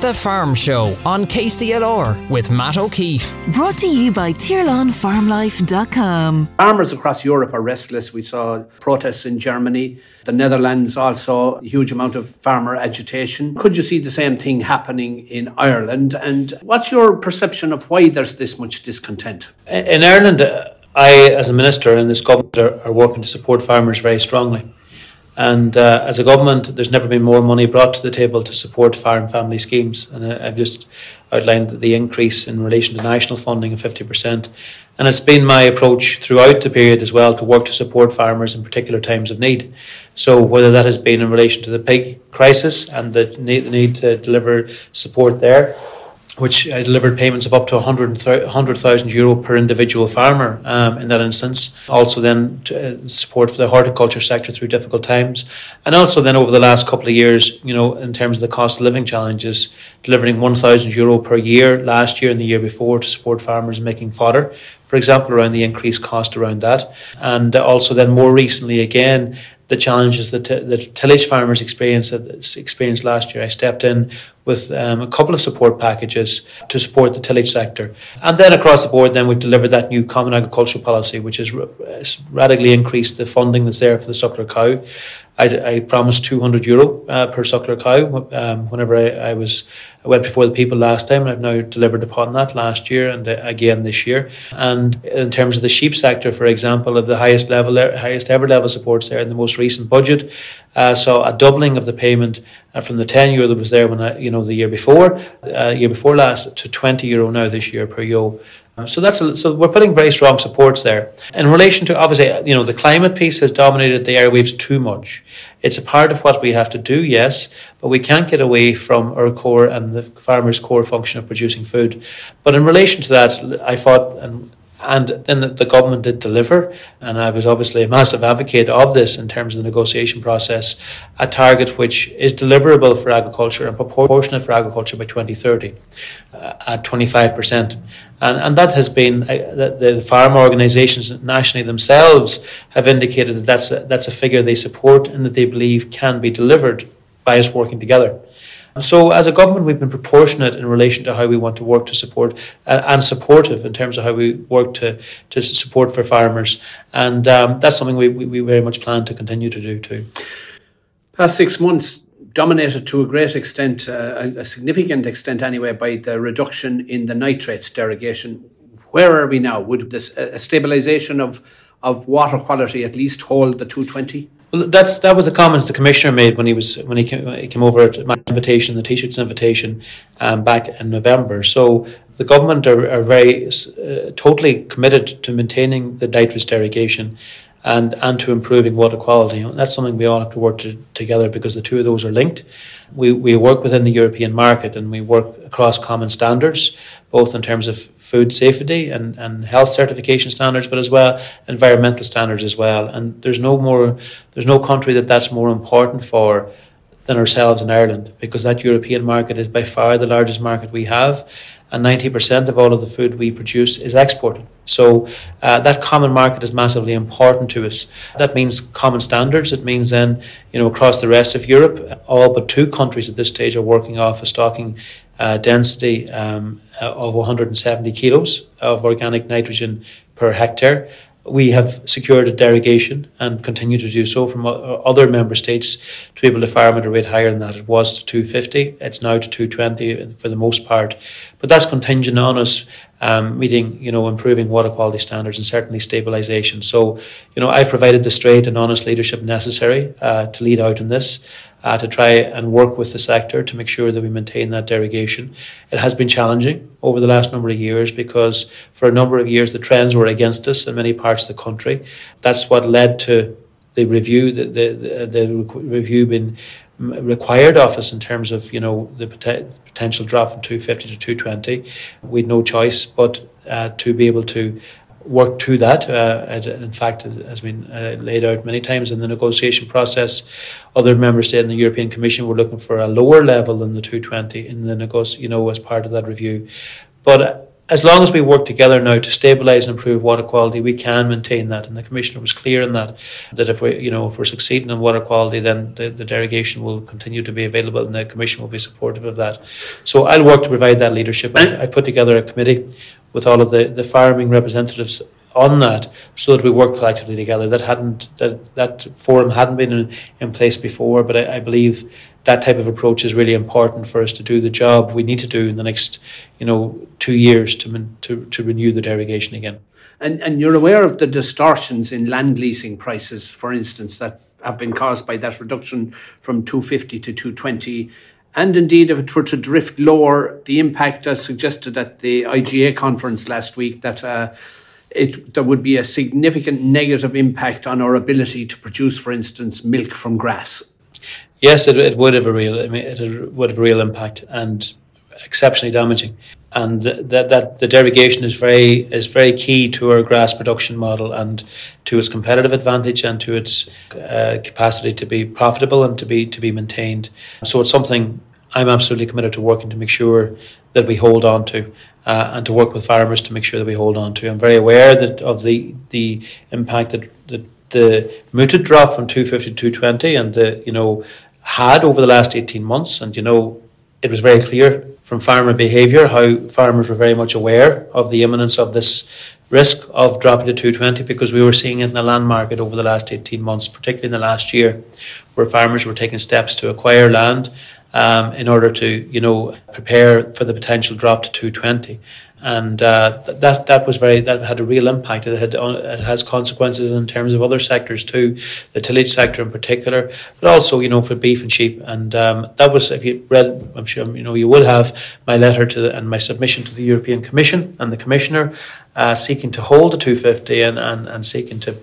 The Farm Show on KCLR with Matt O'Keeffe. Brought to you by TirlanFarmLife.com. Farmers across Europe are restless. We saw protests in Germany. The Netherlands also, a huge amount of farmer agitation. Could you see the same thing happening in Ireland? And what's your perception of why there's this much discontent? In Ireland, uh, I, as a minister in this government, are, are working to support farmers very strongly. And uh, as a government, there's never been more money brought to the table to support farm family schemes. And uh, I've just outlined the increase in relation to national funding of 50%. And it's been my approach throughout the period as well to work to support farmers in particular times of need. So whether that has been in relation to the pig crisis and the need to deliver support there, which I delivered payments of up to 100,000 euro per individual farmer um, in that instance. Also, then uh, support for the horticulture sector through difficult times, and also then over the last couple of years, you know, in terms of the cost of living challenges, delivering 1,000 euro per year last year and the year before to support farmers making fodder, for example, around the increased cost around that, and also then more recently again the challenges that that tillage farmers experienced experienced last year. I stepped in with um, a couple of support packages to support the tillage sector, and then across the board, then we've delivered that new common agricultural policy, which has radically increased the funding that's there for the suckler cow. I, I promised 200 euro uh, per suckler cow um, whenever I, I, was I went before the people last time, and I've now delivered upon that last year and uh, again this year. And in terms of the sheep sector, for example, of the highest level, highest ever level supports there in the most recent budget, uh, so a doubling of the payment uh, from the 10 euro that was there when I, you know the year before, uh, year before last, to 20 euro now this year per ewe. Um, so that's a, so we're putting very strong supports there. In relation to obviously, uh, you know, the climate piece has dominated the airwaves too much. It's a part of what we have to do, yes, but we can't get away from our core and the farmer's core function of producing food. But in relation to that, I thought, and and then the government did deliver, and I was obviously a massive advocate of this in terms of the negotiation process, a target which is deliverable for agriculture and proportionate for agriculture by 2030 uh, at 25%. And, and that has been, uh, the, the farm organisations nationally themselves have indicated that that's a, that's a figure they support and that they believe can be delivered by us working together. So, as a government, we've been proportionate in relation to how we want to work to support uh, and supportive in terms of how we work to, to support for farmers. And um, that's something we, we, we very much plan to continue to do too. Past six months, dominated to a great extent, uh, a significant extent anyway, by the reduction in the nitrates derogation. Where are we now? Would this a stabilisation of of water quality at least hold the 220? Well, that's that was the comments the commissioner made when he was when he came, he came over at my invitation, the Taoiseach's invitation, um, back in November. So the government are, are very uh, totally committed to maintaining the nitrates derogation and and to improving water quality. That's something we all have to work to, together because the two of those are linked. We we work within the European market and we work across common standards, both in terms of food safety and, and health certification standards, but as well environmental standards as well. And there's no more there's no country that that's more important for than ourselves in Ireland because that European market is by far the largest market we have and 90% of all of the food we produce is exported. So uh, that common market is massively important to us. That means common standards. It means then, you know, across the rest of Europe, all but two countries at this stage are working off a stocking uh, density um, of 170 kilos of organic nitrogen per hectare we have secured a derogation and continue to do so from uh, other member states to be able to farm at a rate higher than that. It was to 250, it's now to 220 uh, for the most part. But that's contingent on us um, meeting, you know, improving water quality standards and certainly stabilisation. So, you know, I've provided the straight and honest leadership necessary uh, to lead out in this uh, to try and work with the sector to make sure that we maintain that derogation. It has been challenging over the last number of years because for a number of years the trends were against us in many parts of the country. That's what led to the review, the, the, the review being required of us in terms of you know the potential draft from 250 to 220 we had no choice but uh, to be able to work to that. Uh, in fact, has been uh, laid out many times in the negotiation process. Other member states in the European Commission were looking for a lower level than the 220 in the negoti- you know, as part of that review. But as long as we work together now to stabilise and improve water quality, we can maintain that. And the commissioner was clear in that that if we, you know, if we're succeeding in water quality, then the, the derogation will continue to be available, and the commission will be supportive of that. So I'll work to provide that leadership. I've, I've put together a committee with all of the the farming representatives on that so that we work collectively together. That hadn't that that forum hadn't been in, in place before, but I, I, believe that type of approach is really important for us to do the job we need to do in the next you know two years to to, to renew the derogation again. And and you're aware of the distortions in land leasing prices, for instance, that have been caused by that reduction from 250 to 220 and indeed, if it were to drift lower, the impact, as suggested at the IGA conference last week, that uh, it, there would be a significant negative impact on our ability to produce, for instance, milk from grass. Yes, it, it would have a real, I mean, it would have a real impact and exceptionally damaging. And that, that the derogation is very is very key to our grass production model and to its competitive advantage and to its uh, capacity to be profitable and to be to be maintained. So it's something I'm absolutely committed to working to make sure that we hold on to uh, and to work with farmers to make sure that we hold on to. I'm very aware that of the the impact that, that the mooted drop from 250 to 220 and the you know had over the last 18 months and you know it was very clear from farmer behaviour how farmers were very much aware of the imminence of this risk of dropping to 220 because we were seeing it in the land market over the last 18 months, particularly in the last year, where farmers were taking steps to acquire land um, in order to, you know, prepare for the potential drop to 220. And uh, that that was very that had a real impact. It had it has consequences in terms of other sectors too, the tillage sector in particular, but also you know for beef and sheep. And um, that was if you read, I'm sure you know you would have my letter to the, and my submission to the European Commission and the Commissioner, uh, seeking to hold the 250 and, and, and seeking to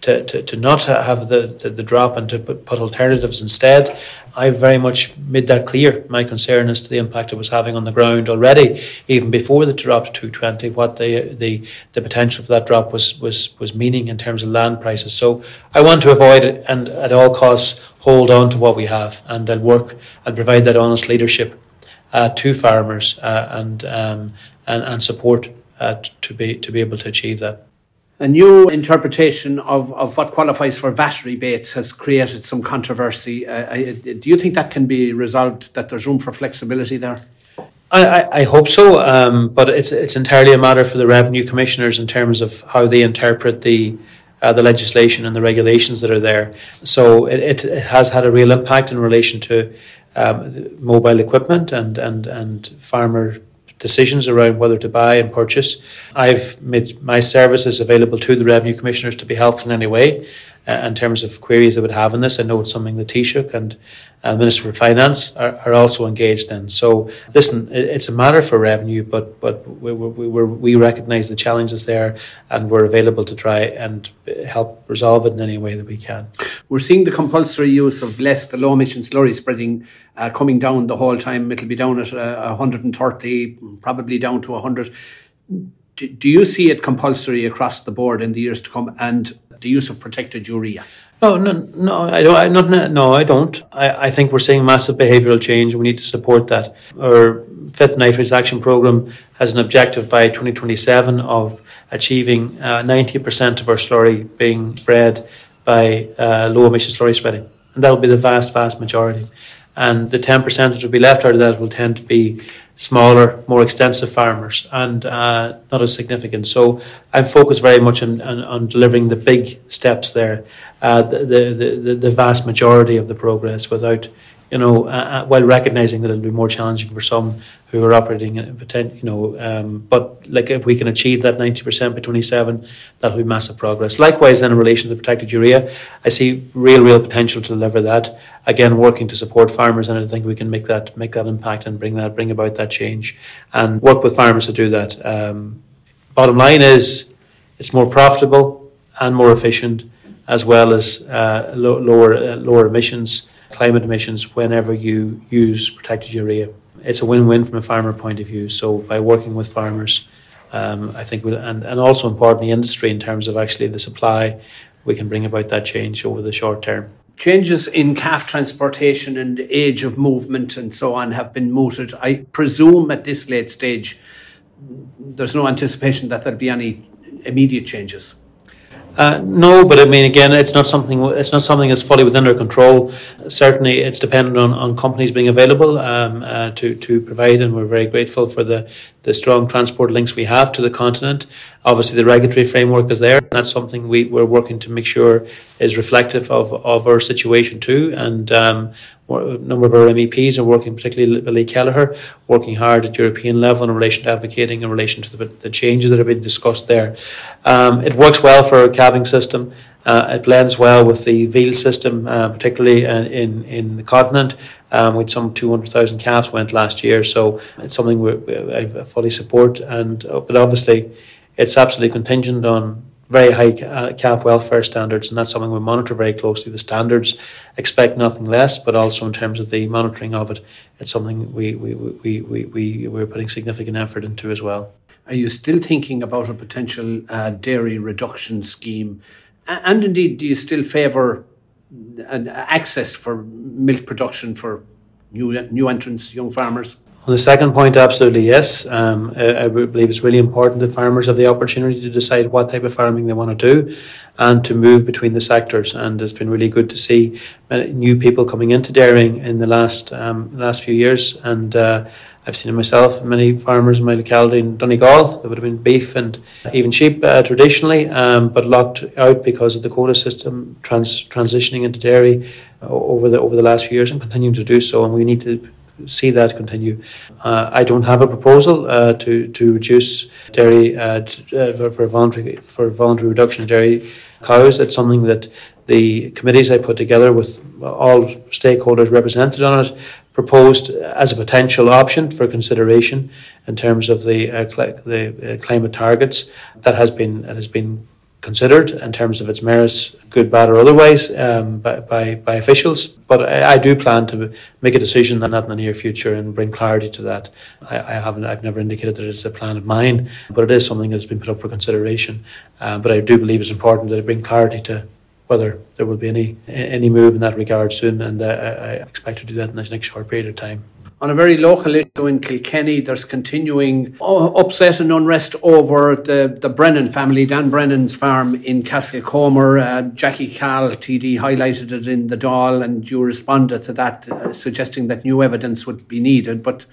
to, to, to not have the, the, the, drop and to put, put alternatives instead. I very much made that clear, my concern as to the impact it was having on the ground already, even before the drop to 220, what the, the, the potential for that drop was, was, was meaning in terms of land prices. So I want to avoid it and at all costs hold on to what we have and I'll work and provide that honest leadership uh, to farmers uh, and, um, and, and support uh, to, be, to be able to achieve that a new interpretation of, of what qualifies for VAT rebates has created some controversy. Uh, I, do you think that can be resolved, that there's room for flexibility there? I, I, hope so, um, but it's, it's entirely a matter for the revenue commissioners in terms of how they interpret the, uh, the legislation and the regulations that are there. So it, it, it has had a real impact in relation to um, mobile equipment and, and, and farmer decisions around whether to buy and purchase. I've made my services available to the revenue commissioners to be helpful in any way uh, in terms of queries they would have in this. I know it's something that Taoiseach and uh, Minister for Finance are, are, also engaged in. So, listen, it, it's a matter for revenue, but but we, we, we, we recognise the challenges there and we're available to try and help resolve it in any way that we can. We're seeing the compulsory use of less, the low emission slurry spreading uh, coming down the whole time. It'll be down at uh, 130, probably down to 100. Do, do you see it compulsory across the board in the years to come and the use of protected urea? No, no, no, I don't. I, not, no, I don't. I, I think we're seeing massive behavioural change. We need to support that. Our fifth nitrates action programme has an objective by 2027 of achieving uh, 90% of our slurry being bred by uh, low emission slurry spreading, and that will be the vast, vast majority. And the 10% that will be left out of that will tend to be smaller, more extensive farmers and uh, not as significant. So I'm focused very much on, on, on delivering the big steps there, uh, the, the, the, the, vast majority of the progress without, you know, uh, uh while recognizing that it'll be more challenging for some who are operating in you know, um, but like if we can achieve that 90% by 27, that'll be massive progress. Likewise, then in relation to protected urea, I see real, real potential to deliver that. Again, working to support farmers, and I think we can make that make that impact and bring that bring about that change, and work with farmers to do that. Um, bottom line is, it's more profitable and more efficient, as well as uh, lo- lower uh, lower emissions, climate emissions, whenever you use protected urea it's a win-win from a farmer point of view. So by working with farmers, um, I think, and, and also importantly, industry in terms of actually the supply, we can bring about that change over the short term. Changes in calf transportation and age of movement and so on have been mooted. I presume at this late stage there's no anticipation that there'll be any immediate changes. Uh, no, but I mean, again, it's not something. It's not something that's fully within our control. Certainly, it's dependent on, on companies being available um, uh, to to provide, and we're very grateful for the the strong transport links we have to the continent. Obviously, the regulatory framework is there. That's something we we're working to make sure is reflective of of our situation too, and um, a number of our MEPs are working, particularly Billy Kelleher, working hard at European level in relation to advocating in relation to the, the changes that have been discussed there. Um, it works well for our calving system. Uh, it blends well with the veal system, uh, particularly uh, in, in the continent. Um, with some 200,000 calves went last year, so it's something we, I fully support. And uh, but obviously, it's absolutely contingent on very high uh, calf welfare standards, and that's something we monitor very closely. The standards expect nothing less, but also in terms of the monitoring of it, it's something we, we, we, we, we, we're putting significant effort into as well. Are you still thinking about a potential uh, dairy reduction scheme? And indeed, do you still favour an access for milk production for new new entrants, young farmers? On the second point, absolutely yes. Um, I believe it's really important that farmers have the opportunity to decide what type of farming they want to do and to move between the sectors. And it's been really good to see new people coming into dairying in the last um, last few years. And uh, I've seen it myself, many farmers in my locality in Donegal, there would have been beef and even sheep uh, traditionally, um, but locked out because of the quota system trans- transitioning into dairy uh, over the over the last few years and continuing to do so. And we need to see that continue. Uh, I don't have a proposal uh, to to reduce dairy uh, to, uh, for voluntary for voluntary reduction of dairy cows. It's something that the committees I put together with all stakeholders represented on it proposed as a potential option for consideration in terms of the uh, cl- the uh, climate targets that has been that has been considered in terms of its merits, good, bad, or otherwise, um, by, by, by, officials. But I, I, do plan to make a decision on that in the near future and bring clarity to that. I, I, haven't, I've never indicated that it's a plan of mine, but it is something that's been put up for consideration. Uh, but I do believe it's important that I bring clarity to whether there will be any any move in that regard soon, and uh, I expect to do that in this next short period of time. On a very local issue in Kilkenny, there's continuing upset and unrest over the, the Brennan family, Dan Brennan's farm in Castlecomer. Uh, Jackie Cahill, TD, highlighted it in the Dáil, and you responded to that, uh, suggesting that new evidence would be needed. But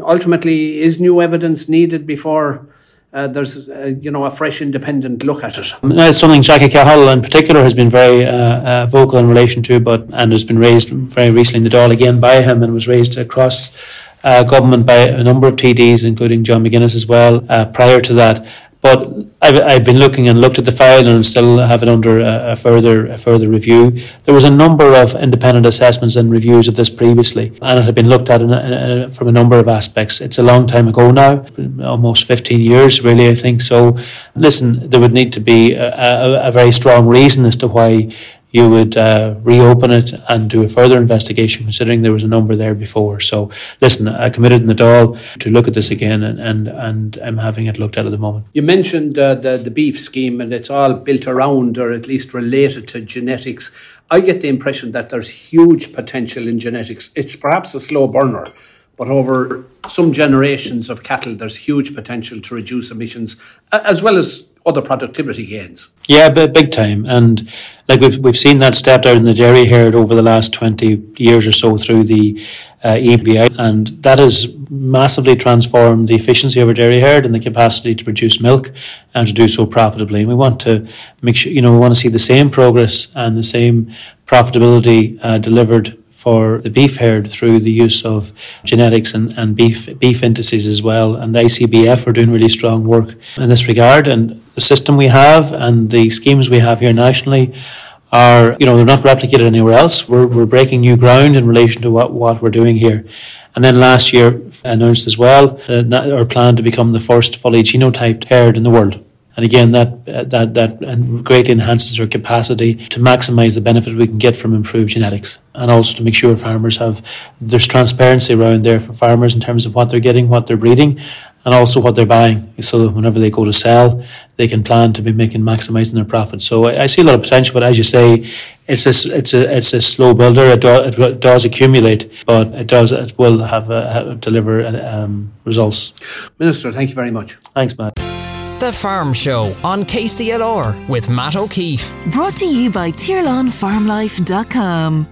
ultimately, is new evidence needed before uh, there's uh, you know a fresh independent look at it. It's something Jackie Cahill in particular has been very uh, uh, vocal in relation to, but and has been raised very recently in the Dáil again by him, and was raised across uh, government by a number of TDs, including John McGuinness as well. Uh, prior to that, but I've, I've been looking and looked at the file and still have it under a, a, further a further review. There was a number of independent assessments and reviews of this previously, and it had been looked at in, in, from a number of aspects. It's a long time ago now, almost 15 years, really, I think. So, listen, there would need to be a, a, a very strong reason as to why you would uh, reopen it and do a further investigation, considering there was a number there before. So, listen, I committed in the Dáil to look at this again, and, and, and I'm having it looked at at the moment. You mentioned uh, the, the beef scheme, and it's all built around or at least related to genetics. I get the impression that there's huge potential in genetics. It's perhaps a slow burner, but over some generations of cattle, there's huge potential to reduce emissions as well as other productivity gains. Yeah, big time, and like we've we've seen that stepped out in the dairy herd over the last twenty years or so through the uh, EBI, and that has massively transformed the efficiency of our dairy herd and the capacity to produce milk and to do so profitably. And we want to make sure, you know, we want to see the same progress and the same profitability uh, delivered for the beef herd through the use of genetics and, and beef beef indices as well. And ICBF are doing really strong work in this regard. And the system we have and the schemes we have here nationally are, you know, they're not replicated anywhere else. We're, we're breaking new ground in relation to what, what we're doing here. And then last year announced as well uh, our plan to become the first fully genotyped herd in the world. And again, that that that greatly enhances our capacity to maximise the benefit we can get from improved genetics, and also to make sure farmers have there's transparency around there for farmers in terms of what they're getting, what they're breeding, and also what they're buying, so that whenever they go to sell, they can plan to be making maximising their profit. So I, I see a lot of potential, but as you say, it's a it's a it's a slow builder. It, do, it does accumulate, but it does it will have, a, have deliver um, results. Minister, thank you very much. Thanks, Matt. The Farm Show on KCLR with Matt O'Keeffe. Brought to you by TirlanFarmLife.com.